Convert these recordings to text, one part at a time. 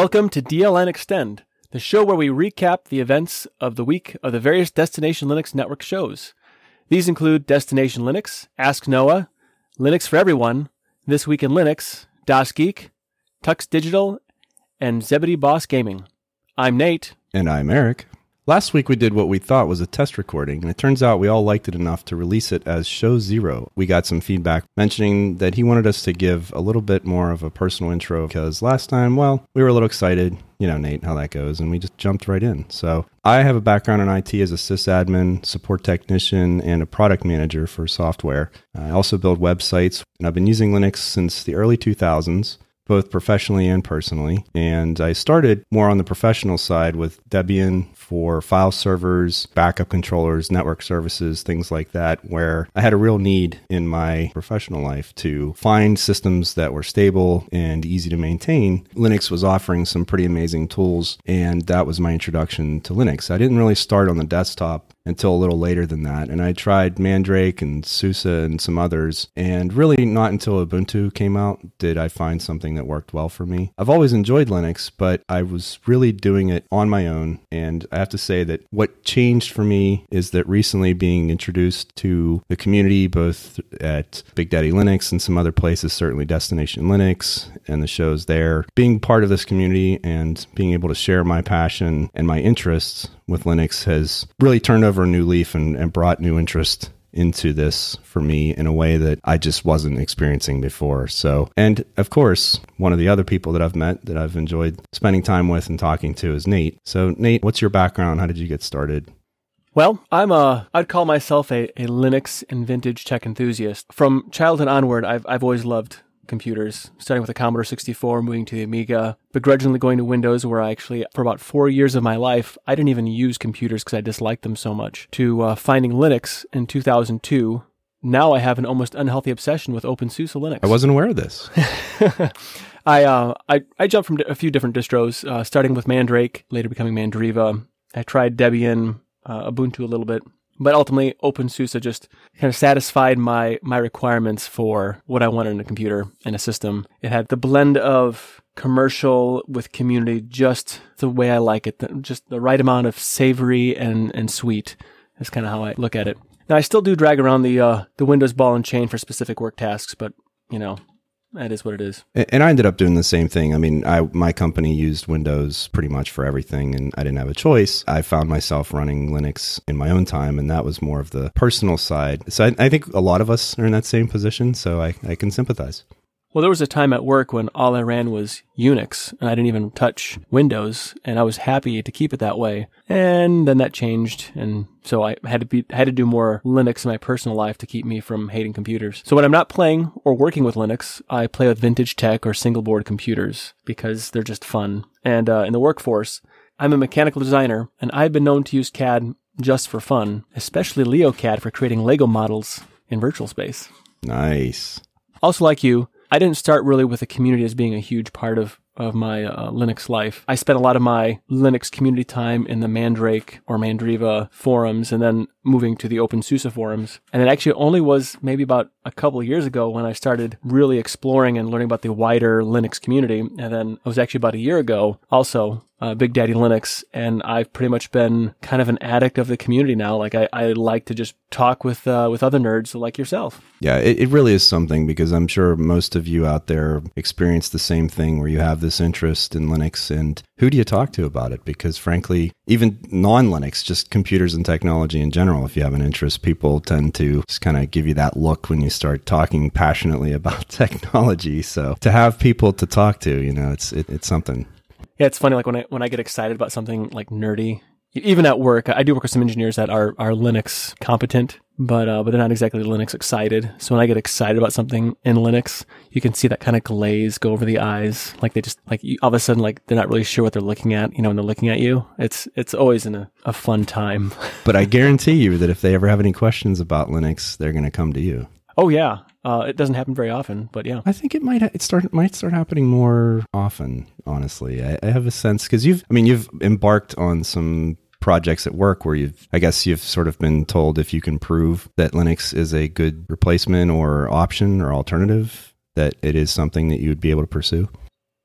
Welcome to DLN Extend, the show where we recap the events of the week of the various Destination Linux Network shows. These include Destination Linux, Ask Noah, Linux for Everyone, This Week in Linux, Das Geek, Tux Digital, and Zebedee Boss Gaming. I'm Nate. And I'm Eric. Last week we did what we thought was a test recording, and it turns out we all liked it enough to release it as Show Zero. We got some feedback mentioning that he wanted us to give a little bit more of a personal intro because last time, well, we were a little excited, you know, Nate, how that goes, and we just jumped right in. So I have a background in IT as a sysadmin, support technician, and a product manager for software. I also build websites, and I've been using Linux since the early 2000s both professionally and personally. And I started more on the professional side with Debian for file servers, backup controllers, network services, things like that, where I had a real need in my professional life to find systems that were stable and easy to maintain. Linux was offering some pretty amazing tools, and that was my introduction to Linux. I didn't really start on the desktop until a little later than that. And I tried Mandrake and SUSE and some others. And really, not until Ubuntu came out did I find something that worked well for me. I've always enjoyed Linux, but I was really doing it on my own. And I have to say that what changed for me is that recently being introduced to the community, both at Big Daddy Linux and some other places, certainly Destination Linux and the shows there, being part of this community and being able to share my passion and my interests with Linux has really turned over a new leaf and, and brought new interest into this for me in a way that I just wasn't experiencing before. So, and of course, one of the other people that I've met that I've enjoyed spending time with and talking to is Nate. So, Nate, what's your background? How did you get started? Well, I'm a, I'd call myself a, a Linux and vintage tech enthusiast. From childhood onward, I've, I've always loved computers, starting with the Commodore 64, moving to the Amiga, begrudgingly going to Windows, where I actually, for about four years of my life, I didn't even use computers because I disliked them so much, to uh, finding Linux in 2002. Now I have an almost unhealthy obsession with OpenSUSE Linux. I wasn't aware of this. I, uh, I I jumped from a few different distros, uh, starting with Mandrake, later becoming Mandriva. I tried Debian, uh, Ubuntu a little bit, but ultimately, OpenSUSE just kind of satisfied my my requirements for what I wanted in a computer and a system. It had the blend of commercial with community, just the way I like it, just the right amount of savory and and sweet. Is kind of how I look at it. Now, I still do drag around the uh, the Windows ball and chain for specific work tasks, but you know, that is what it is. And I ended up doing the same thing. I mean, I my company used Windows pretty much for everything, and I didn't have a choice. I found myself running Linux in my own time, and that was more of the personal side. So I, I think a lot of us are in that same position. So I, I can sympathize. Well, there was a time at work when all I ran was Unix and I didn't even touch Windows and I was happy to keep it that way. And then that changed and so I had to be, had to do more Linux in my personal life to keep me from hating computers. So when I'm not playing or working with Linux, I play with vintage tech or single board computers because they're just fun. And uh, in the workforce, I'm a mechanical designer and I've been known to use CAD just for fun, especially LeoCAD for creating Lego models in virtual space. Nice. Also like you, I didn't start really with the community as being a huge part of of my uh, Linux life. I spent a lot of my Linux community time in the Mandrake or Mandriva forums and then moving to the OpenSUSE forums. And it actually only was maybe about a couple years ago when I started really exploring and learning about the wider Linux community. And then it was actually about a year ago also uh, Big Daddy Linux, and I've pretty much been kind of an addict of the community now. Like I, I like to just talk with uh, with other nerds like yourself. Yeah, it, it really is something because I'm sure most of you out there experience the same thing where you have this interest in Linux, and who do you talk to about it? Because frankly, even non Linux, just computers and technology in general, if you have an interest, people tend to just kind of give you that look when you start talking passionately about technology. So to have people to talk to, you know, it's it, it's something. Yeah, it's funny. Like when I when I get excited about something like nerdy, even at work, I do work with some engineers that are are Linux competent, but uh, but they're not exactly Linux excited. So when I get excited about something in Linux, you can see that kind of glaze go over the eyes, like they just like you, all of a sudden like they're not really sure what they're looking at. You know, when they're looking at you, it's it's always in a, a fun time. but I guarantee you that if they ever have any questions about Linux, they're going to come to you. Oh yeah, uh, it doesn't happen very often, but yeah. I think it might ha- it start might start happening more often. Honestly, I, I have a sense because you've I mean you've embarked on some projects at work where you've I guess you've sort of been told if you can prove that Linux is a good replacement or option or alternative that it is something that you would be able to pursue.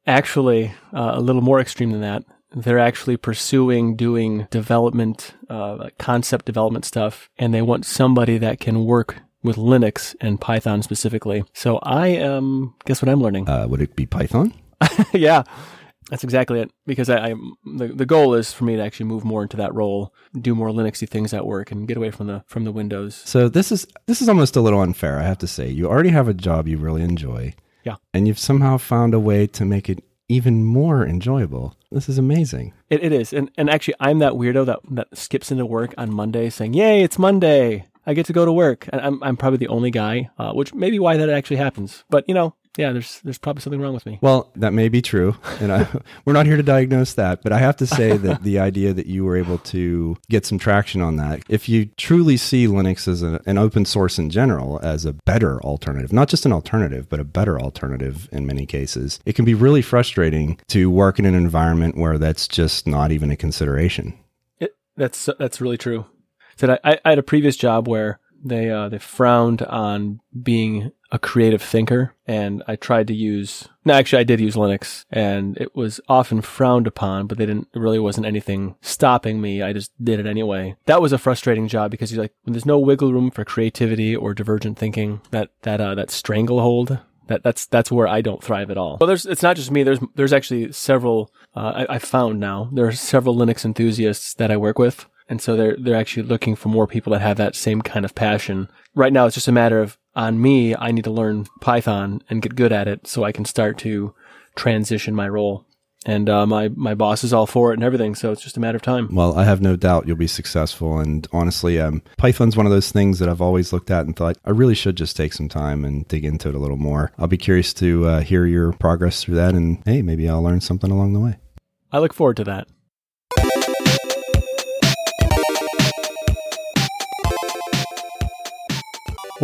Actually, uh, a little more extreme than that. They're actually pursuing doing development, uh, concept development stuff, and they want somebody that can work with Linux and Python specifically. So I am, guess what I'm learning? Uh, would it be Python? yeah, that's exactly it. Because I, I the, the goal is for me to actually move more into that role, do more Linuxy things at work, and get away from the from the Windows. So this is this is almost a little unfair, I have to say. You already have a job you really enjoy. Yeah. And you've somehow found a way to make it even more enjoyable. This is amazing. It, it is, and and actually, I'm that weirdo that that skips into work on Monday saying, "Yay, it's Monday! I get to go to work." And I'm I'm probably the only guy, uh, which may be why that actually happens. But you know, yeah, there's there's probably something wrong with me. Well, that may be true, and I, we're not here to diagnose that. But I have to say that the idea that you were able to get some traction on that, if you truly see Linux as a, an open source in general as a better alternative, not just an alternative, but a better alternative in many cases, it can be really frustrating to work in an environment where that's just not even a consideration. It, that's that's really true. So I, I had a previous job where they uh, they frowned on being a creative thinker, and I tried to use. No, actually, I did use Linux, and it was often frowned upon. But they didn't. Really wasn't anything stopping me. I just did it anyway. That was a frustrating job because you're like when there's no wiggle room for creativity or divergent thinking. That that uh, that stranglehold. That that's that's where I don't thrive at all. Well, there's it's not just me. There's there's actually several. Uh, I, I found now there are several Linux enthusiasts that I work with and so they're they're actually looking for more people that have that same kind of passion. Right now, it's just a matter of on me. I need to learn Python and get good at it so I can start to transition my role. And uh, my my boss is all for it and everything, so it's just a matter of time. Well, I have no doubt you'll be successful. And honestly, um, Python's one of those things that I've always looked at and thought I really should just take some time and dig into it a little more. I'll be curious to uh, hear your progress through that, and hey, maybe I'll learn something along the way. I look forward to that.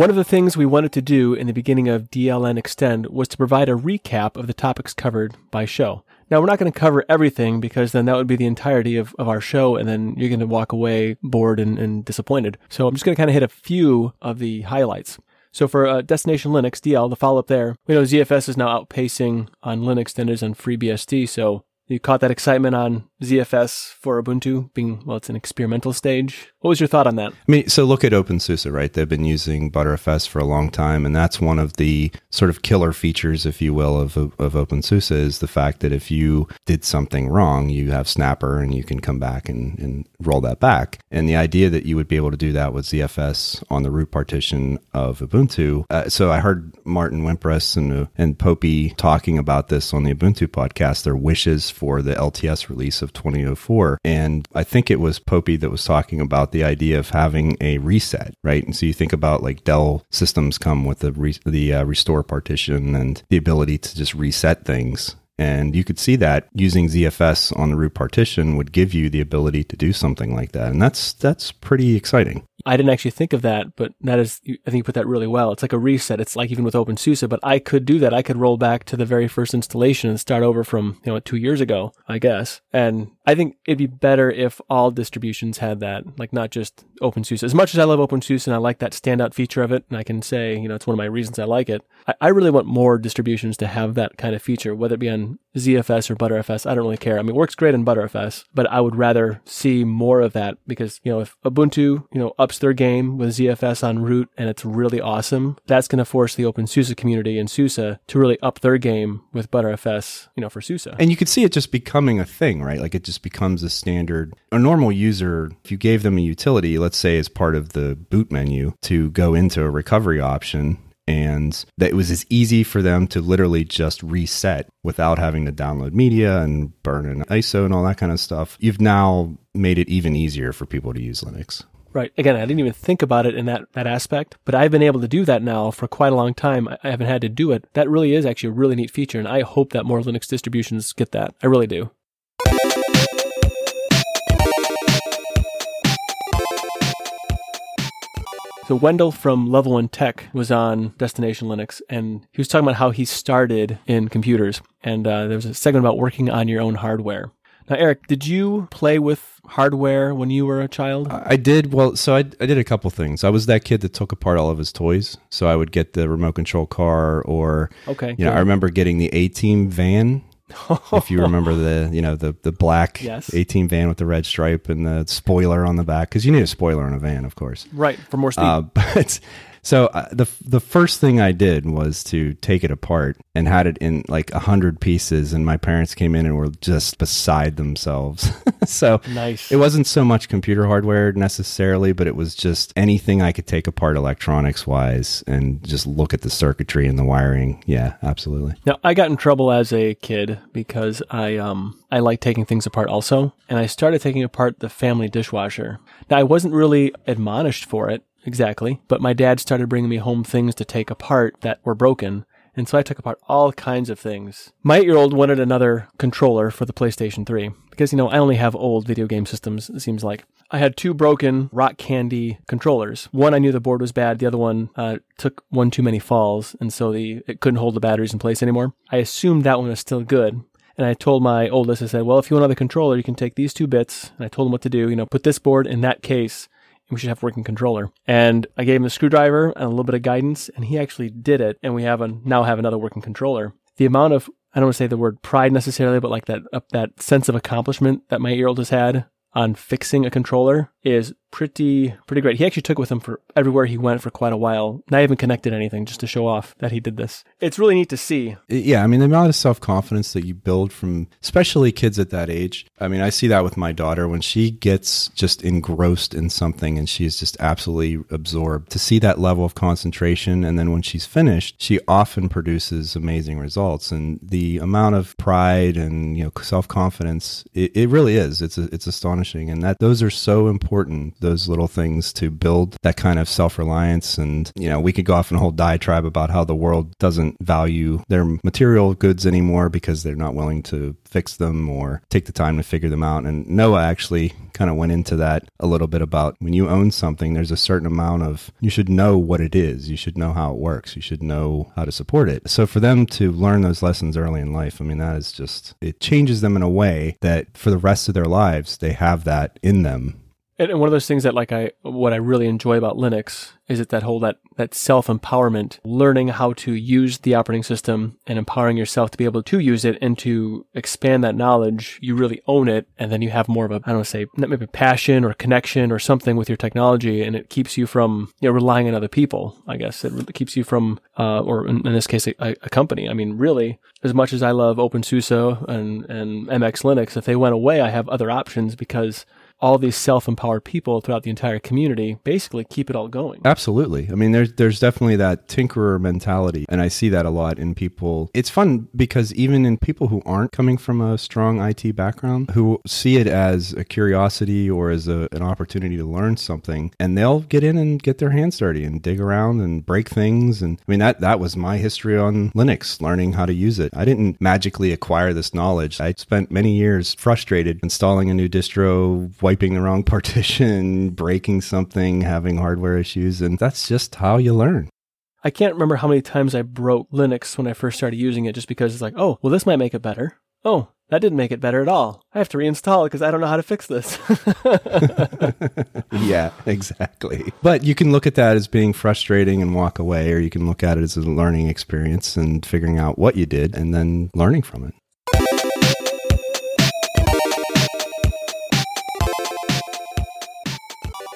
One of the things we wanted to do in the beginning of DLN Extend was to provide a recap of the topics covered by show. Now, we're not going to cover everything because then that would be the entirety of, of our show, and then you're going to walk away bored and, and disappointed. So I'm just going to kind of hit a few of the highlights. So for uh, Destination Linux, DL, the follow up there, we know ZFS is now outpacing on Linux than it is on FreeBSD. So you caught that excitement on ZFS for Ubuntu being, well, it's an experimental stage. What was your thought on that? I mean, so look at OpenSUSE, right? They've been using Btrfs for a long time, and that's one of the sort of killer features, if you will, of, of OpenSUSE is the fact that if you did something wrong, you have Snapper and you can come back and, and roll that back. And the idea that you would be able to do that with ZFS on the root partition of Ubuntu. Uh, so I heard Martin Wimpress and, and Popey talking about this on the Ubuntu podcast, their wishes for the LTS release of 2004. And I think it was Popey that was talking about the idea of having a reset, right? And so you think about like Dell systems come with the, re- the uh, restore partition and the ability to just reset things. And you could see that using ZFS on the root partition would give you the ability to do something like that. And that's that's pretty exciting. I didn't actually think of that, but that is, I think you put that really well. It's like a reset. It's like even with OpenSUSE, but I could do that. I could roll back to the very first installation and start over from, you know, two years ago, I guess. And I think it'd be better if all distributions had that, like not just OpenSUSE. As much as I love OpenSUSE and I like that standout feature of it, and I can say, you know, it's one of my reasons I like it, I, I really want more distributions to have that kind of feature, whether it be on ZFS or Btrfs. I don't really care. I mean, it works great in Btrfs, but I would rather see more of that because, you know, if Ubuntu, you know, ups their game with ZFS on root and it's really awesome, that's going to force the OpenSUSE community in SUSE to really up their game with Btrfs, you know, for SUSE. And you could see it just becoming a thing, right? Like it just becomes a standard. A normal user, if you gave them a utility, let's say as part of the boot menu to go into a recovery option, and that it was as easy for them to literally just reset without having to download media and burn an ISO and all that kind of stuff. You've now made it even easier for people to use Linux. Right. Again, I didn't even think about it in that, that aspect, but I've been able to do that now for quite a long time. I haven't had to do it. That really is actually a really neat feature, and I hope that more Linux distributions get that. I really do. So Wendell from Level One Tech was on Destination Linux, and he was talking about how he started in computers. And uh, there was a segment about working on your own hardware. Now, Eric, did you play with hardware when you were a child? I did. Well, so I, I did a couple things. I was that kid that took apart all of his toys. So I would get the remote control car, or okay, you know. I remember getting the A Team van if you remember the you know the the black Yes. 18 van with the red stripe and the spoiler on the back because you need a spoiler on a van, of course. right for more speed. Uh, but so uh, the the first thing I did was to take it apart and had it in like a hundred pieces, and my parents came in and were just beside themselves. so nice. it wasn't so much computer hardware necessarily, but it was just anything I could take apart electronics wise and just look at the circuitry and the wiring. Yeah, absolutely. Now, I got in trouble as a kid because I um I like taking things apart also, and I started taking apart the family dishwasher. Now, I wasn't really admonished for it exactly, but my dad started bringing me home things to take apart that were broken. And so I took apart all kinds of things. My eight year old wanted another controller for the PlayStation 3 because, you know, I only have old video game systems, it seems like. I had two broken rock candy controllers. One, I knew the board was bad. The other one uh, took one too many falls, and so the it couldn't hold the batteries in place anymore. I assumed that one was still good. And I told my oldest, I said, well, if you want another controller, you can take these two bits. And I told him what to do. You know, put this board in that case, we should have a working controller. And I gave him the screwdriver and a little bit of guidance, and he actually did it. And we have a, now have another working controller. The amount of, I don't want to say the word pride necessarily, but like that, uh, that sense of accomplishment that my year old has had on fixing a controller is pretty pretty great. He actually took with him for everywhere he went for quite a while. Not even connected anything, just to show off that he did this. It's really neat to see. Yeah, I mean the amount of self confidence that you build from, especially kids at that age. I mean, I see that with my daughter when she gets just engrossed in something and she is just absolutely absorbed. To see that level of concentration, and then when she's finished, she often produces amazing results. And the amount of pride and you know self confidence, it, it really is. It's it's astonishing, and that those are so important. Those little things to build that kind of self reliance. And you know, we could go off on a whole diatribe about how the world doesn't value their material goods anymore because they're not willing to fix them or take the time to figure them out. And Noah actually kind of went into that a little bit about when you own something, there's a certain amount of, you should know what it is. You should know how it works. You should know how to support it. So for them to learn those lessons early in life, I mean, that is just, it changes them in a way that for the rest of their lives, they have that in them and one of those things that like I what I really enjoy about Linux is it that whole that that self empowerment, learning how to use the operating system and empowering yourself to be able to use it and to expand that knowledge. You really own it, and then you have more of a I don't to say maybe passion or connection or something with your technology, and it keeps you from you know relying on other people. I guess it really keeps you from uh, or in, in this case a, a company. I mean, really, as much as I love OpenSUSE and and MX Linux, if they went away, I have other options because all these self-empowered people throughout the entire community basically keep it all going. Absolutely. I mean, there's there's definitely that tinkerer mentality, and I see that a lot in people. It's fun because even in people who aren't coming from a strong IT background, who see it as a curiosity or as a, an opportunity to learn something, and they'll get in and get their hands dirty and dig around and break things. And I mean, that that was my history on Linux, learning how to use it. I didn't magically acquire this knowledge. I spent many years frustrated installing a new distro wiping the wrong partition, breaking something, having hardware issues, and that's just how you learn. I can't remember how many times I broke Linux when I first started using it just because it's like, oh, well, this might make it better. Oh, that didn't make it better at all. I have to reinstall it because I don't know how to fix this. yeah, exactly. But you can look at that as being frustrating and walk away, or you can look at it as a learning experience and figuring out what you did and then learning from it.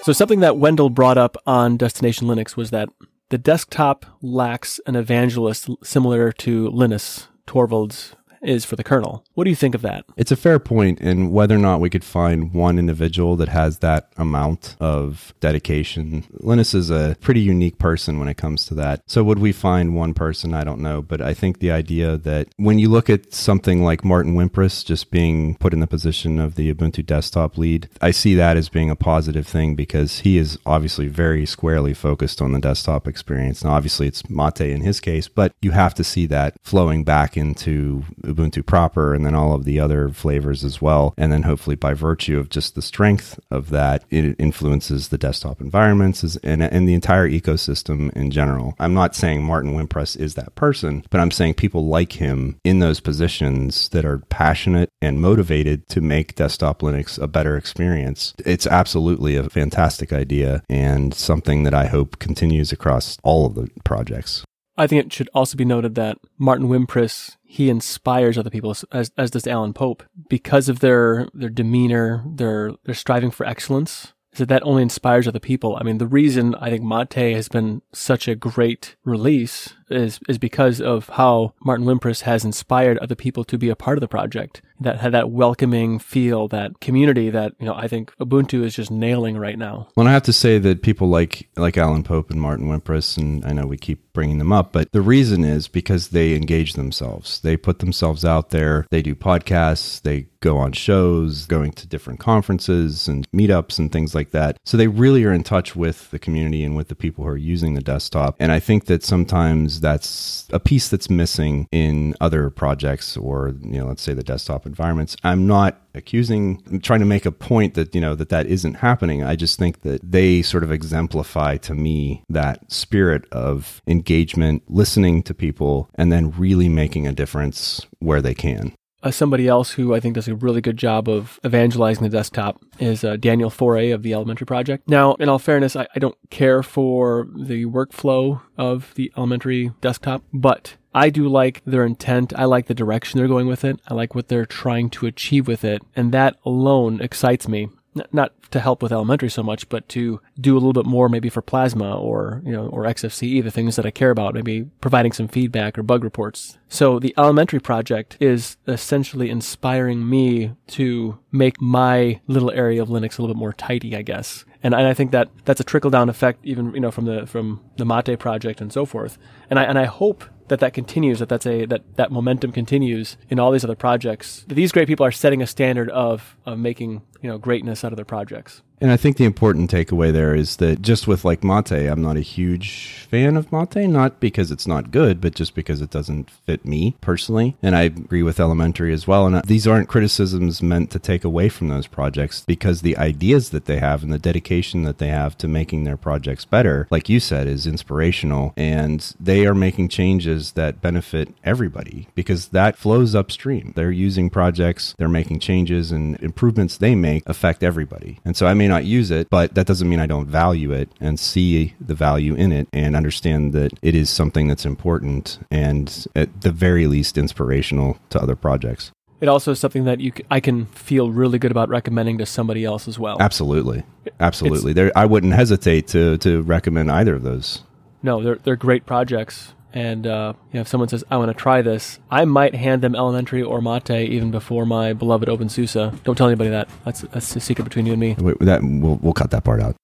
So something that Wendell brought up on Destination Linux was that the desktop lacks an evangelist similar to Linus Torvalds is for the kernel. What do you think of that? It's a fair point in whether or not we could find one individual that has that amount of dedication. Linus is a pretty unique person when it comes to that. So would we find one person? I don't know, but I think the idea that when you look at something like Martin Wimpress just being put in the position of the Ubuntu desktop lead, I see that as being a positive thing because he is obviously very squarely focused on the desktop experience. Now obviously it's Mate in his case, but you have to see that flowing back into Ubuntu proper and then all of the other flavors as well. And then hopefully by virtue of just the strength of that, it influences the desktop environments and, and the entire ecosystem in general. I'm not saying Martin Wimpress is that person, but I'm saying people like him in those positions that are passionate and motivated to make desktop Linux a better experience. It's absolutely a fantastic idea and something that I hope continues across all of the projects. I think it should also be noted that Martin Wimpress he inspires other people, as, as does Alan Pope, because of their, their demeanor, their, their striving for excellence is that that only inspires other people. I mean, the reason I think Mate has been such a great release is is because of how Martin Wimpress has inspired other people to be a part of the project. That had that welcoming feel, that community that you know I think Ubuntu is just nailing right now. Well, I have to say that people like like Alan Pope and Martin Wimpress, and I know we keep bringing them up, but the reason is because they engage themselves. They put themselves out there. They do podcasts. They go on shows, going to different conferences and meetups and things like that. So they really are in touch with the community and with the people who are using the desktop. And I think that sometimes that's a piece that's missing in other projects or, you know, let's say the desktop environments. I'm not accusing I'm trying to make a point that you know that that isn't happening i just think that they sort of exemplify to me that spirit of engagement listening to people and then really making a difference where they can uh, somebody else who I think does a really good job of evangelizing the desktop is uh, Daniel Foré of the Elementary Project. Now, in all fairness, I, I don't care for the workflow of the Elementary desktop, but I do like their intent. I like the direction they're going with it. I like what they're trying to achieve with it. And that alone excites me not to help with elementary so much, but to do a little bit more maybe for plasma or, you know, or XFCE, the things that I care about, maybe providing some feedback or bug reports. So the elementary project is essentially inspiring me to make my little area of Linux a little bit more tidy, I guess. And, I think that that's a trickle down effect, even, you know, from the, from the Mate project and so forth. And I, and I hope that that continues, that that's a that that momentum continues in all these other projects. These great people are setting a standard of of making you know greatness out of their projects. And I think the important takeaway there is that just with like Mate, I'm not a huge fan of Mate, not because it's not good, but just because it doesn't fit me personally. And I agree with Elementary as well. And uh, these aren't criticisms meant to take away from those projects because the ideas that they have and the dedication that they have to making their projects better, like you said, is inspirational. And they are making changes that benefit everybody because that flows upstream. They're using projects, they're making changes, and improvements they make affect everybody. And so I may not use it, but that doesn't mean I don't value it and see the value in it and understand that it is something that's important and at the very least inspirational to other projects. It also is something that you c- I can feel really good about recommending to somebody else as well. Absolutely, absolutely. There, I wouldn't hesitate to to recommend either of those. No, they're they're great projects. And uh, you know, if someone says, "I want to try this," I might hand them Elementary or Mate even before my beloved OpenSUSE. Don't tell anybody that. That's that's a secret between you and me. Wait, that we'll we'll cut that part out.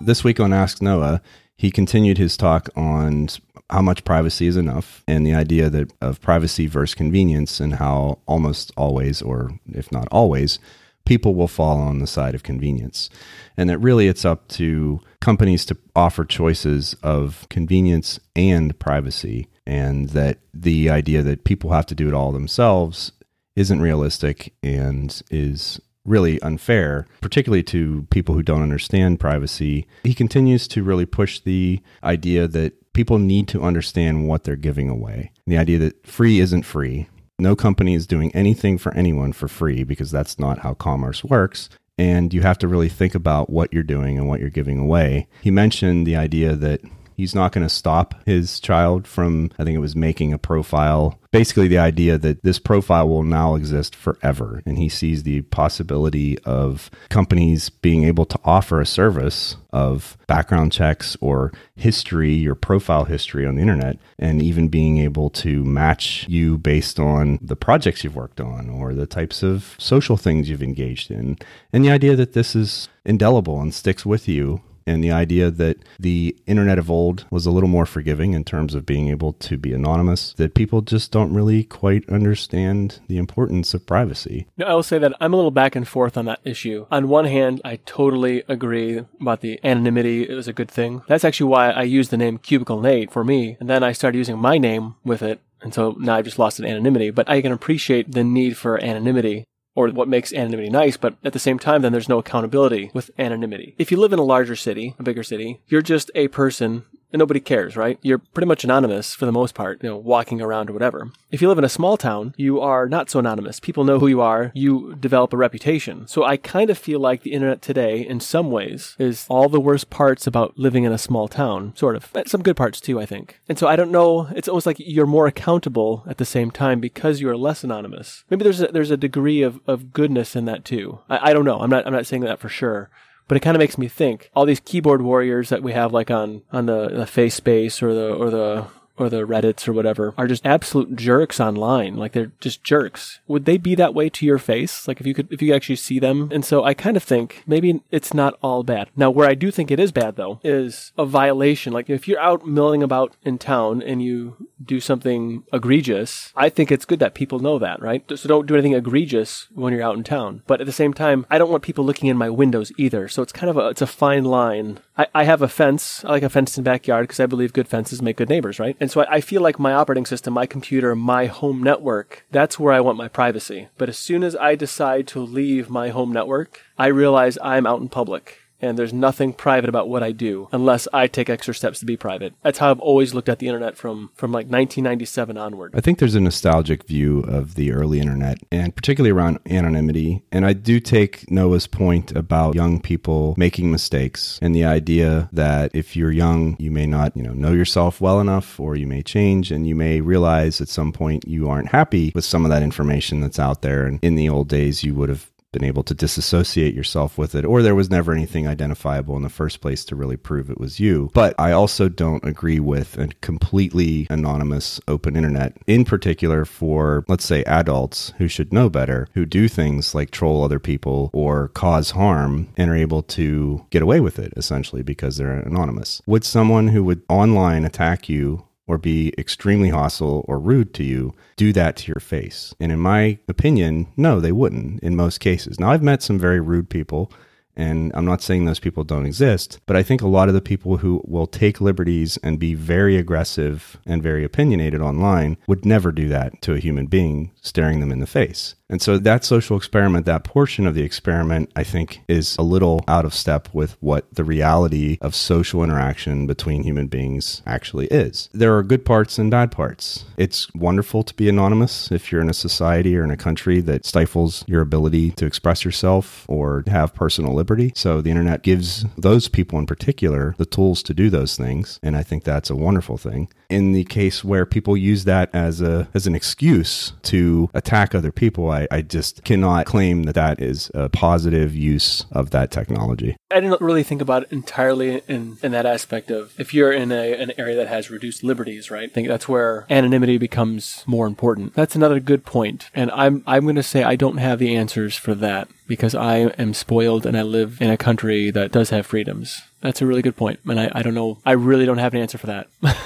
This week on Ask Noah, he continued his talk on how much privacy is enough and the idea that of privacy versus convenience and how almost always or if not always people will fall on the side of convenience. And that really it's up to companies to offer choices of convenience and privacy. And that the idea that people have to do it all themselves isn't realistic and is really unfair, particularly to people who don't understand privacy. He continues to really push the idea that people need to understand what they're giving away. The idea that free isn't free, no company is doing anything for anyone for free because that's not how commerce works. And you have to really think about what you're doing and what you're giving away. He mentioned the idea that he's not going to stop his child from, I think it was making a profile. Basically, the idea that this profile will now exist forever. And he sees the possibility of companies being able to offer a service of background checks or history, your profile history on the internet, and even being able to match you based on the projects you've worked on or the types of social things you've engaged in. And the idea that this is indelible and sticks with you and the idea that the internet of old was a little more forgiving in terms of being able to be anonymous, that people just don't really quite understand the importance of privacy. No, I will say that I'm a little back and forth on that issue. On one hand, I totally agree about the anonymity is a good thing. That's actually why I used the name Cubicle Nate for me, and then I started using my name with it. And so now I've just lost an anonymity, but I can appreciate the need for anonymity or what makes anonymity nice, but at the same time, then there's no accountability with anonymity. If you live in a larger city, a bigger city, you're just a person and nobody cares, right? You're pretty much anonymous for the most part, you know, walking around or whatever. If you live in a small town, you are not so anonymous. People know who you are. You develop a reputation. So I kind of feel like the internet today, in some ways, is all the worst parts about living in a small town, sort of. But some good parts too, I think. And so I don't know. It's almost like you're more accountable at the same time because you are less anonymous. Maybe there's a, there's a degree of, of goodness in that too. I, I don't know. I'm not I'm not saying that for sure but it kind of makes me think all these keyboard warriors that we have like on on the, the face space or the or the or the Reddits or whatever are just absolute jerks online. Like they're just jerks. Would they be that way to your face? Like if you could, if you actually see them? And so I kind of think maybe it's not all bad. Now, where I do think it is bad though is a violation. Like if you're out milling about in town and you do something egregious, I think it's good that people know that, right? So don't do anything egregious when you're out in town. But at the same time, I don't want people looking in my windows either. So it's kind of a, it's a fine line. I, I have a fence. I like a fenced in backyard because I believe good fences make good neighbors, right? And so I, I feel like my operating system, my computer, my home network, that's where I want my privacy. But as soon as I decide to leave my home network, I realize I'm out in public and there's nothing private about what I do unless I take extra steps to be private. That's how I've always looked at the internet from from like 1997 onward. I think there's a nostalgic view of the early internet and particularly around anonymity. And I do take Noah's point about young people making mistakes and the idea that if you're young, you may not, you know, know yourself well enough or you may change and you may realize at some point you aren't happy with some of that information that's out there. And in the old days, you would have been able to disassociate yourself with it, or there was never anything identifiable in the first place to really prove it was you. But I also don't agree with a completely anonymous open internet, in particular for, let's say, adults who should know better, who do things like troll other people or cause harm and are able to get away with it essentially because they're anonymous. Would someone who would online attack you or be extremely hostile or rude to you do that to your face? And in my opinion, no, they wouldn't in most cases. Now, I've met some very rude people and I'm not saying those people don't exist, but I think a lot of the people who will take liberties and be very aggressive and very opinionated online would never do that to a human being staring them in the face. And so that social experiment, that portion of the experiment, I think is a little out of step with what the reality of social interaction between human beings actually is. There are good parts and bad parts. It's wonderful to be anonymous if you're in a society or in a country that stifles your ability to express yourself or have personal liberty. So the internet gives those people in particular the tools to do those things. And I think that's a wonderful thing. In the case where people use that as a as an excuse to attack other people, I, I just cannot claim that that is a positive use of that technology. I didn't really think about it entirely in, in that aspect of if you're in a, an area that has reduced liberties, right? I think that's where anonymity becomes more important. That's another good point. And I'm, I'm going to say I don't have the answers for that because I am spoiled and I live in a country that does have freedoms. That's a really good point. And I, I don't know. I really don't have an answer for that.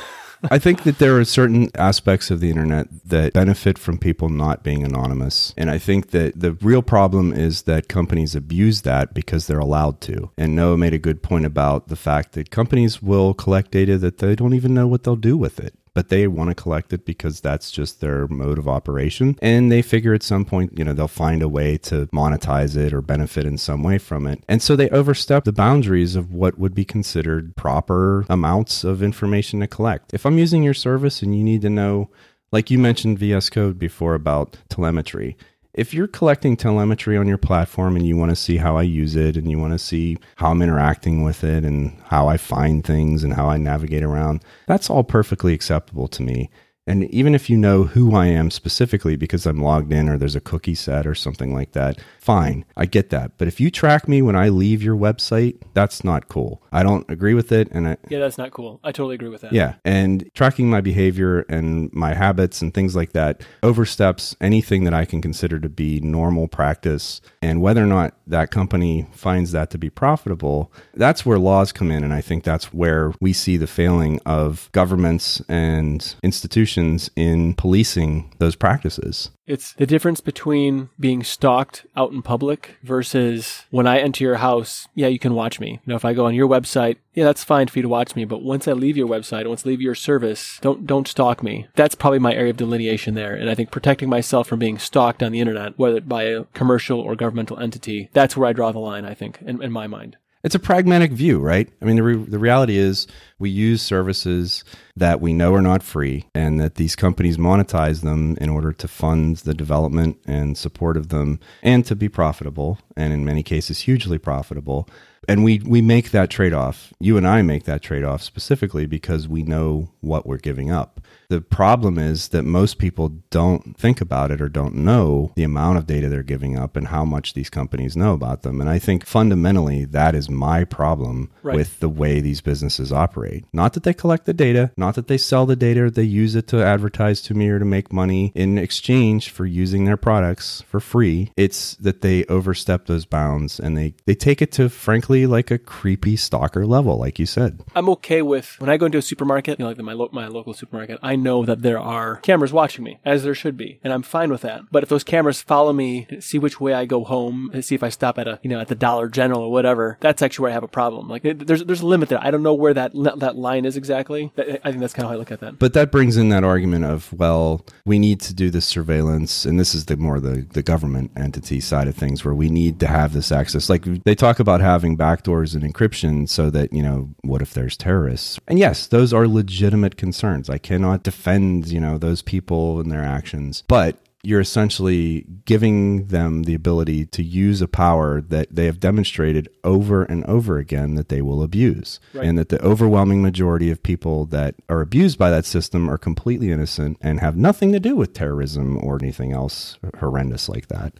I think that there are certain aspects of the internet that benefit from people not being anonymous. And I think that the real problem is that companies abuse that because they're allowed to. And Noah made a good point about the fact that companies will collect data that they don't even know what they'll do with it but they want to collect it because that's just their mode of operation. And they figure at some point, you know, they'll find a way to monetize it or benefit in some way from it. And so they overstep the boundaries of what would be considered proper amounts of information to collect. If I'm using your service and you need to know, like you mentioned VS Code before about telemetry, if you're collecting telemetry on your platform and you want to see how I use it and you want to see how I'm interacting with it and how I find things and how I navigate around, that's all perfectly acceptable to me. And even if you know who I am specifically because I'm logged in or there's a cookie set or something like that, fine, I get that. But if you track me when I leave your website, that's not cool. I don't agree with it. And I, yeah, that's not cool. I totally agree with that. Yeah. And tracking my behavior and my habits and things like that oversteps anything that I can consider to be normal practice. And whether or not that company finds that to be profitable, that's where laws come in. And I think that's where we see the failing of governments and institutions in policing those practices. It's the difference between being stalked out in public versus when I enter your house, yeah, you can watch me. You know, if I go on your website, yeah, that's fine for you to watch me. But once I leave your website, once I leave your service, don't don't stalk me. That's probably my area of delineation there. And I think protecting myself from being stalked on the internet, whether by a commercial or governmental entity, that's where I draw the line, I think, in, in my mind. It's a pragmatic view, right? I mean, the, re- the reality is we use services that we know are not free and that these companies monetize them in order to fund the development and support of them and to be profitable and in many cases hugely profitable and we we make that trade-off. You and i make that trade-off specifically because we know what we're giving up. The problem is that most people don't think about it or don't know the amount of data they're giving up and how much these companies know about them. And i think fundamentally that is my problem Right. with the way these businesses operate. Not that they collect the data not that they sell the data or they use it to advertise to me or to make money in exchange for using their products for free. It's that they overstep those bounds and they they take it to frankly like a creepy stalker level like you said I'm okay with when I go into a supermarket, you know, like my lo- my local supermarket. I know that there are cameras watching me, as there should be, and I'm fine with that. But if those cameras follow me, see which way I go home, and see if I stop at a you know at the Dollar General or whatever, that's actually where I have a problem. Like there's there's a limit there. I don't know where that that line is exactly. I think that's kind of how I look at that. But that brings in that argument of, well, we need to do this surveillance, and this is the more the, the government entity side of things where we need to have this access. Like they talk about having backdoors and encryption so that, you know, what if there's terrorists? And yes, those are legitimate concerns. I cannot defend, you know, those people and their actions. But you're essentially giving them the ability to use a power that they have demonstrated over and over again that they will abuse. Right. And that the overwhelming majority of people that are abused by that system are completely innocent and have nothing to do with terrorism or anything else horrendous like that.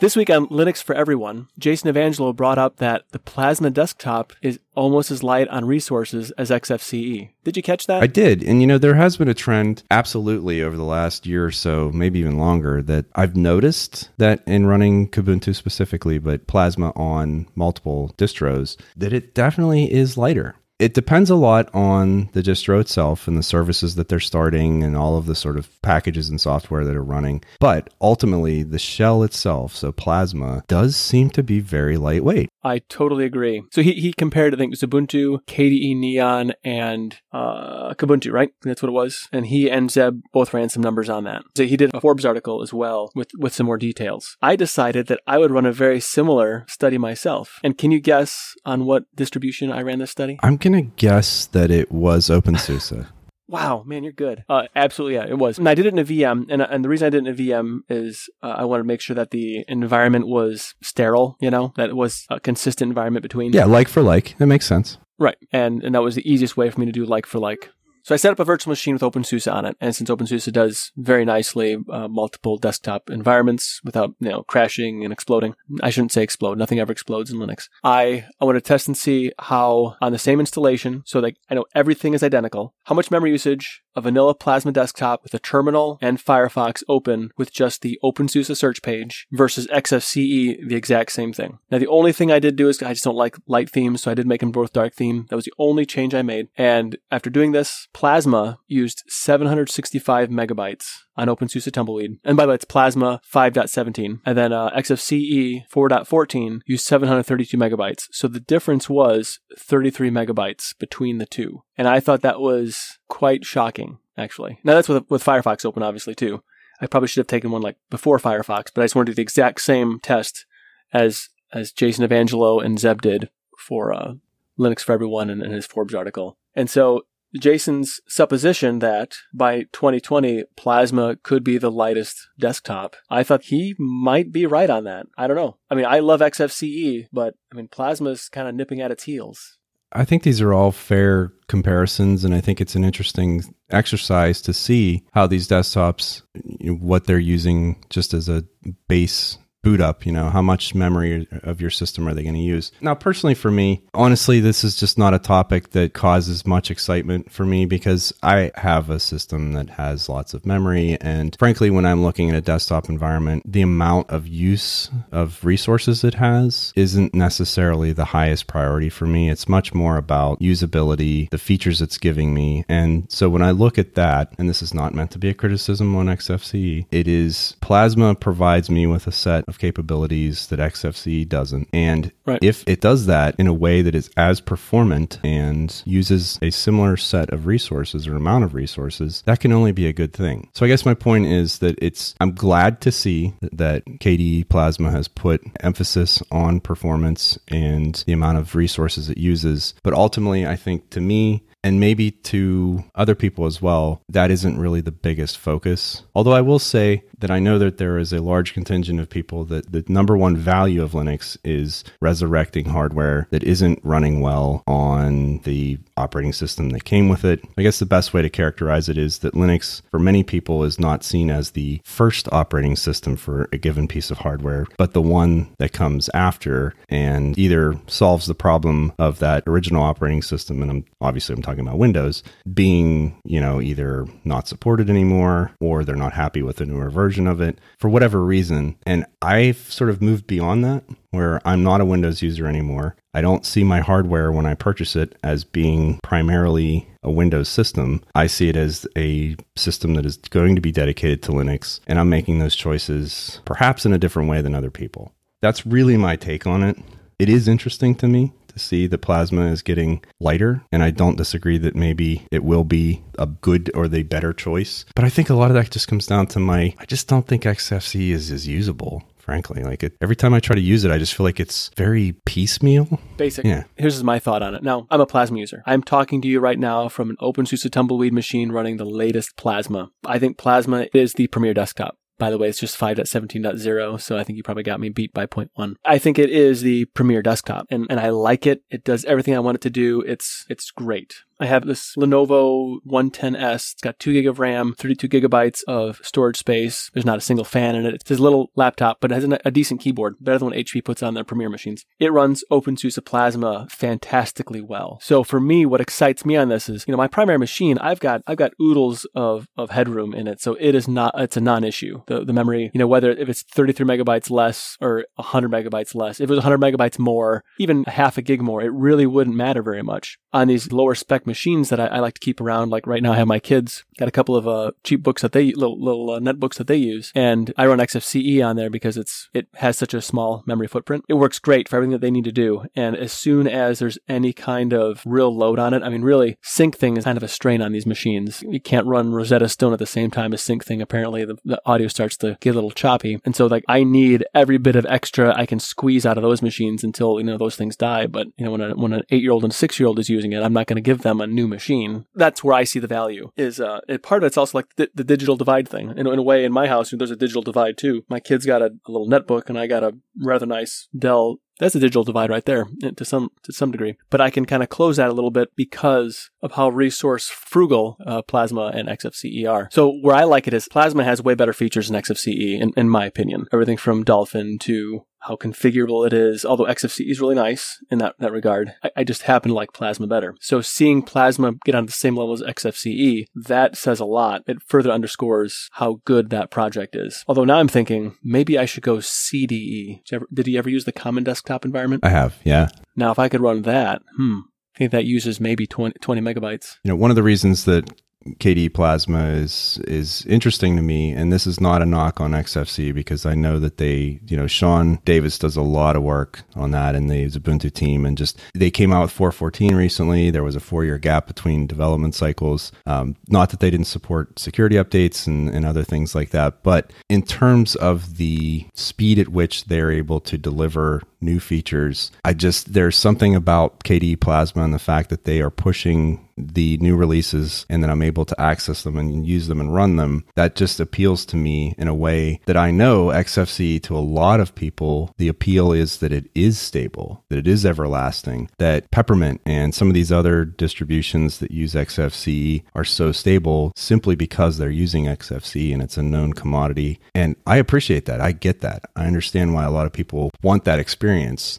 This week on Linux for Everyone, Jason Evangelho brought up that the Plasma desktop is almost as light on resources as XFCE. Did you catch that? I did. And you know, there has been a trend absolutely over the last year or so, maybe even longer, that I've noticed that in running Kubuntu specifically, but Plasma on multiple distros, that it definitely is lighter. It depends a lot on the distro itself and the services that they're starting and all of the sort of packages and software that are running. But ultimately, the shell itself, so Plasma, does seem to be very lightweight. I totally agree. So he, he compared, I think, Ubuntu, KDE Neon, and uh, Kubuntu, right? That's what it was. And he and Zeb both ran some numbers on that. So he did a Forbes article as well with, with some more details. I decided that I would run a very similar study myself. And can you guess on what distribution I ran this study? I'm going to guess that it was OpenSUSE. Wow, man, you're good. Uh, absolutely, yeah, it was. And I did it in a VM, and and the reason I did it in a VM is uh, I wanted to make sure that the environment was sterile. You know, that it was a consistent environment between. yeah, like for like. That makes sense. Right. And and that was the easiest way for me to do like for like. So I set up a virtual machine with OpenSUSE on it, and since OpenSUSE does very nicely uh, multiple desktop environments without you know crashing and exploding, I shouldn't say explode. Nothing ever explodes in Linux. I I want to test and see how on the same installation, so that I know everything is identical, how much memory usage a vanilla Plasma desktop with a terminal and Firefox open with just the OpenSUSE search page versus XFCE, the exact same thing. Now, the only thing I did do is I just don't like light themes, so I did make them both dark theme. That was the only change I made. And after doing this, Plasma used 765 megabytes on OpenSUSE Tumbleweed. And by the way, it's Plasma 5.17. And then uh, XFCE 4.14 used 732 megabytes. So the difference was 33 megabytes between the two. And I thought that was quite shocking, actually. Now that's with, with Firefox open, obviously, too. I probably should have taken one like before Firefox, but I just wanted to do the exact same test as as Jason Evangelho and Zeb did for uh, Linux for Everyone in, in his Forbes article. And so Jason's supposition that by 2020 Plasma could be the lightest desktop, I thought he might be right on that. I don't know. I mean, I love XFCE, but I mean, Plasma's kind of nipping at its heels. I think these are all fair comparisons, and I think it's an interesting exercise to see how these desktops, you know, what they're using just as a base boot up, you know, how much memory of your system are they going to use? Now, personally for me, honestly, this is just not a topic that causes much excitement for me because I have a system that has lots of memory. And frankly, when I'm looking at a desktop environment, the amount of use of resources it has isn't necessarily the highest priority for me. It's much more about usability, the features it's giving me. And so when I look at that, and this is not meant to be a criticism on XFCE, it is Plasma provides me with a set of of capabilities that XFCE doesn't. And Right. if it does that in a way that is as performant and uses a similar set of resources or amount of resources, that can only be a good thing. So I guess my point is that it's I'm glad to see that KDE Plasma has put emphasis on performance and the amount of resources it uses. But ultimately, I think to me, and maybe to other people as well, that isn't really the biggest focus. Although I will say that I know that there is a large contingent of people that the number one value of Linux is resurrecting hardware that isn't running well on the operating system that came with it. I guess the best way to characterize it is that Linux, for many people, is not seen as the first operating system for a given piece of hardware, but the one that comes after and either solves the problem of that original operating system. And I'm obviously I'm talking about Windows being, you know, either not supported anymore or they're not happy with the newer version of it for whatever reason. And I've sort of moved beyond that where I'm not a Windows user anymore. I don't see my hardware when I purchase it as being primarily a Windows system. I see it as a system that is going to be dedicated to Linux, and I'm making those choices perhaps in a different way than other people. That's really my take on it. It is interesting to me see that plasma is getting lighter, and I don't disagree that maybe it will be a good or the better choice. But I think a lot of that just comes down to my I just don't think XFCE is as usable frankly. Like it, every time I try to use it, I just feel like it's very piecemeal. Basic. Yeah. Here's my thought on it. Now, I'm a Plasma user. I'm talking to you right now from an OpenSUSE Tumbleweed machine running the latest Plasma. I think Plasma is the premier desktop. By the way, it's just 5.17.0, so I think you probably got me beat by 0.1. I think it is the premier desktop, and, and I like it. It does everything I want it to do. It's it's great. I have this Lenovo 110S. It's got 2 gig of RAM, 32 gigabytes of storage space. There's not a single fan in it. It's this little laptop, but it has a, decent keyboard, better than what HP puts on their Premier machines. It runs OpenSUSE Plasma fantastically well. So for me, what excites me on this is, you know, my primary machine, I've got I've got oodles of, of headroom in it, so it is not it's a non-issue. The the memory, you know, whether if it's 33 megabytes less or 100 megabytes less, if it was 100 megabytes more, even half a gig more, it really wouldn't matter very much on these lower spec machines that I, I, like to keep around. Like right now, I have my kids got a couple of uh, cheap books that they little little uh, netbooks that they use, and I run XFCE on there because it's it has such a small memory footprint. It works great for everything that they need to do. And as soon as there's any kind of real load on it, I mean, really, Syncthing is kind of a strain on these machines. You can't run Rosetta Stone at the same time as Syncthing. Apparently, the, the audio starts to get a little choppy, and so like I need every bit of extra I can squeeze out of those machines until you know those things die. But you know, when a, when an eight year old and six year old is using it, I'm not going to give them a new machine. That's where I see the value. Is uh, part of it's also like the, the digital divide thing. In, in, a way, in my house, there's a digital divide too. My kid's got a, a little netbook, and I got a rather nice Dell that's a digital divide right there eh, to some to some degree. But I can kind of close that a little bit because of how resource frugal uh, Plasma and XFCE are. So where I like it is Plasma has way better features than XFCE, in, in my opinion. Everything from Dolphin to how configurable it is. Although XFCE is really nice in that, that regard, I, I, just happen to like Plasma better. So seeing Plasma get on the same level as XFCE, that says a lot. It further underscores how good that project is. Although now I'm thinking maybe I should go CDE. Did you ever, did you ever use the Common Desktop environment? I have, yeah. Now if I could run that, hmm, I think that uses maybe 20, 20 megabytes. You know, one of the reasons that KDE Plasma is is interesting to me, and this is not a knock on XFCE because I know that they, you know, Sean Davis does a lot of work on that and the Ubuntu team, and just they came out with 4.14 recently. There was a four year gap between development cycles. Um, not that they didn't support security updates and, and other things like that, but in terms of the speed at which they're able to deliver new features, I just there's something about KDE Plasma and the fact that they are pushing the new releases and then I'm able to access them and use them and run them, that just appeals to me in a way that I know XFCE to a lot of people, the appeal is that it is stable, that it is everlasting, that Peppermint and some of these other distributions that use XFCE are so stable simply because they're using XFCE and it's a known commodity. And I appreciate that. I get that. I understand why a lot of people want that experience.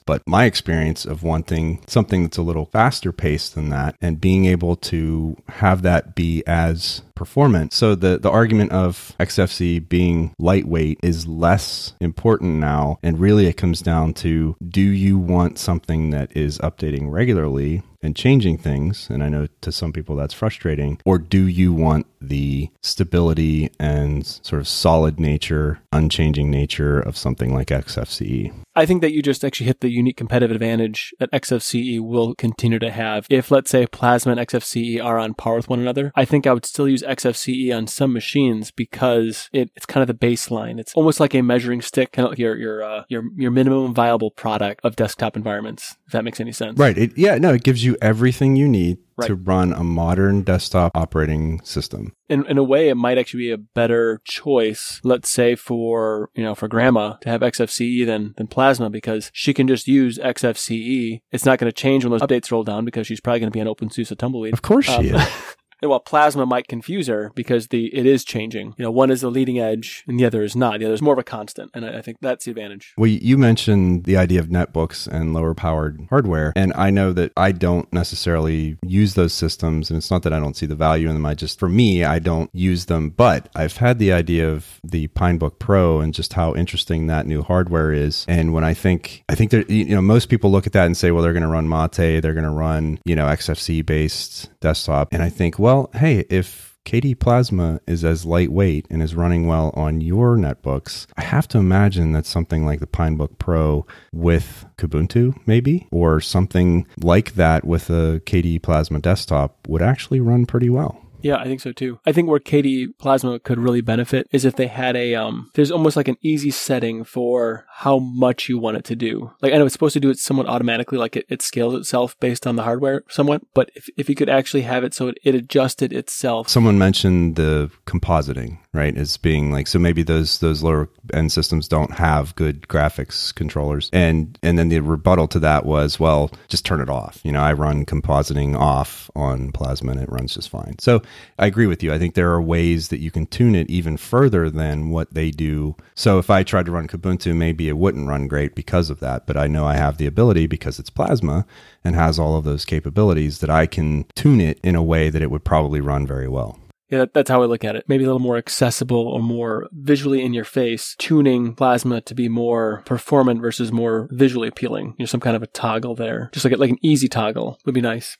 But my experience of wanting something that's a little faster paced than that and being able to have that be as performant. So the, the argument of XFCE being lightweight is less important now. And really it comes down to do you want something that is updating regularly and changing things, and I know to some people that's frustrating, or do you want the stability and sort of solid nature, unchanging nature of something like XFCE? I think that you just actually hit the unique competitive advantage that XFCE will continue to have. If, let's say, Plasma and XFCE are on par with one another, I think I would still use XFCE on some machines because it, it's kind of the baseline. It's almost like a measuring stick, kind of like your your uh, your your minimum viable product of desktop environments. If that makes any sense, right? It, yeah, no, it gives you everything you need Right. to run a modern desktop operating system. in, in a way, it might actually be a better choice, let's say for, you know, for grandma to have XFCE than, than plasma because she can just use XFCE. It's not going to change when those updates roll down because she's probably going to be on OpenSUSE Tumbleweed. Of course she Um, is. And while plasma might confuse her because the it is changing. You know, one is the leading edge and the other is not. The other is more of a constant. And I, I think that's the advantage. Well, you mentioned the idea of netbooks and lower powered hardware. And I know that I don't necessarily use those systems. And it's not that I don't see the value in them. I just, for me, I don't use them. But I've had the idea of the Pinebook Pro and just how interesting that new hardware is. And when I think, I think that, you know, most people look at that and say, well, they're going to run Mate, they're going to run, you know, XFCE based desktop. And I think, well, hey, if KDE Plasma is as lightweight and is running well on your netbooks, I have to imagine that something like the Pinebook Pro with Kubuntu, maybe, or something like that with a KDE Plasma desktop would actually run pretty well. Yeah, I think so too. I think where KDE Plasma could really benefit is if they had a um there's almost like an easy setting for how much you want it to do. Like I know it's supposed to do it somewhat automatically, like it, it scales itself based on the hardware somewhat, but if, if you could actually have it so it, it adjusted itself. Someone mentioned the compositing, right, as being like so maybe those those lower end systems don't have good graphics controllers. And and then the rebuttal to that was, well, just turn it off. You know, I run compositing off on Plasma and it runs just fine. So I agree with you. I think there are ways that you can tune it even further than what they do. So if I tried to run Kubuntu, maybe it wouldn't run great because of that. But I know I have the ability because it's Plasma and has all of those capabilities that I can tune it in a way that it would probably run very well. Yeah, that, that's how I look at it. Maybe a little more accessible or more visually in your face, tuning plasma to be more performant versus more visually appealing. You know, some kind of a toggle there. Just like, like an easy toggle would be nice.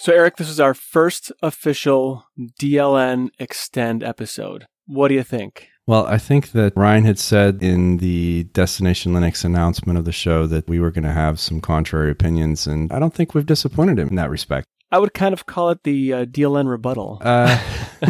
So, Eric, this is our first official DLN Extend episode. What do you think? Well, I think that Ryan had said in the Destination Linux announcement of the show that we were going to have some contrary opinions, and I don't think we've disappointed him in that respect. I would kind of call it the uh, DLN rebuttal. Uh,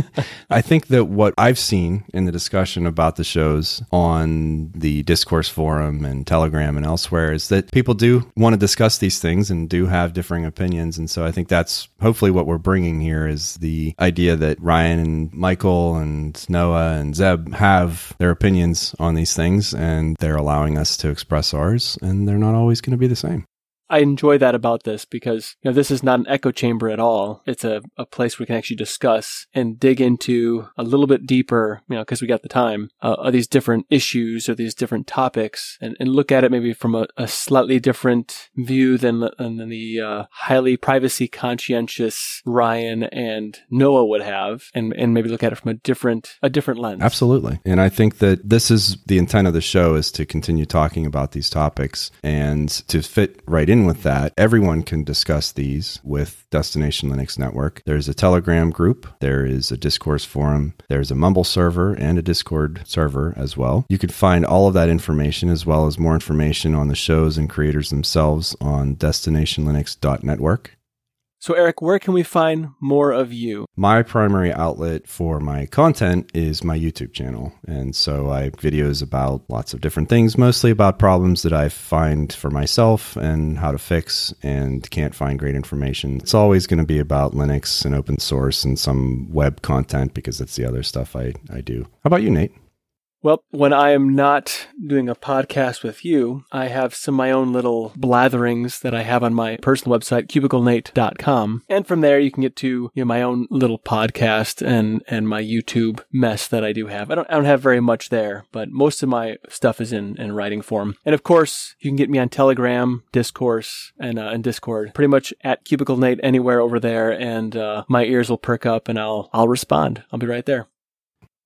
I think that what I've seen in the discussion about the shows on the Discourse Forum and Telegram and elsewhere is that people do want to discuss these things and do have differing opinions. And so I think that's hopefully what we're bringing here is the idea that Ryan and Michael and Noah and Zeb have their opinions on these things and they're allowing us to express ours and they're not always going to be the same. I enjoy that about this because you know this is not an echo chamber at all. It's a, a place we can actually discuss and dig into a little bit deeper, you know, because we got the time uh, of these different issues or these different topics and, and look at it maybe from a, a slightly different view than, than the uh, highly privacy conscientious Ryan and Noah would have and, and maybe look at it from a different a different lens. Absolutely. And I think that this is the intent of the show is to continue talking about these topics and to fit right in with that. Everyone can discuss these with Destination Linux Network. There's a Telegram group, there is a discourse forum, there's a Mumble server and a Discord server as well. You can find all of that information as well as more information on the shows and creators themselves on destinationlinux.network. So Eric, where can we find more of you? My primary outlet for my content is my YouTube channel. And so I have videos about lots of different things, mostly about problems that I find for myself and how to fix and can't find great information. It's always going to be about Linux and open source and some web content because that's the other stuff I, I do. How about you, Nate? Well, when I am not doing a podcast with you, I have some of my own little blatherings that I have on my personal website, cubiclenate.com. And from there, you can get to you know, my own little podcast and, and my YouTube mess that I do have. I don't, I don't have very much there, but most of my stuff is in, in writing form. And of course, you can get me on Telegram, Discourse, and, uh, and Discord. Pretty much at CubicleNate anywhere over there, and uh, my ears will perk up and I'll, I'll respond. I'll be right there.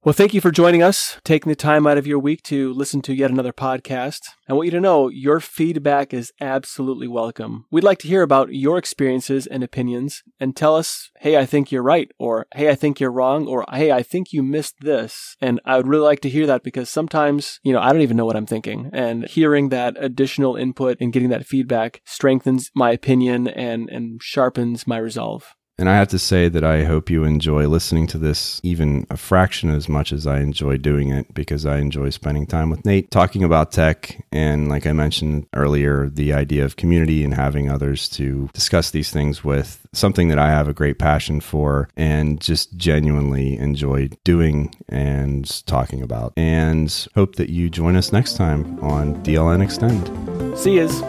Well, thank you for joining us, taking the time out of your week to listen to yet another podcast. I want you to know your feedback is absolutely welcome. We'd like to hear about your experiences and opinions and tell us, hey, I think you're right, or hey, I think you're wrong, or hey, I think you missed this. And I would really like to hear that because sometimes, you know, I don't even know what I'm thinking. And hearing that additional input and getting that feedback strengthens my opinion and, and sharpens my resolve. And I have to say that I hope you enjoy listening to this even a fraction as much as I enjoy doing it because I enjoy spending time with Nate talking about tech. And like I mentioned earlier, the idea of community and having others to discuss these things with something that I have a great passion for and just genuinely enjoy doing and talking about. And hope that you join us next time on DLN Extend. See yous.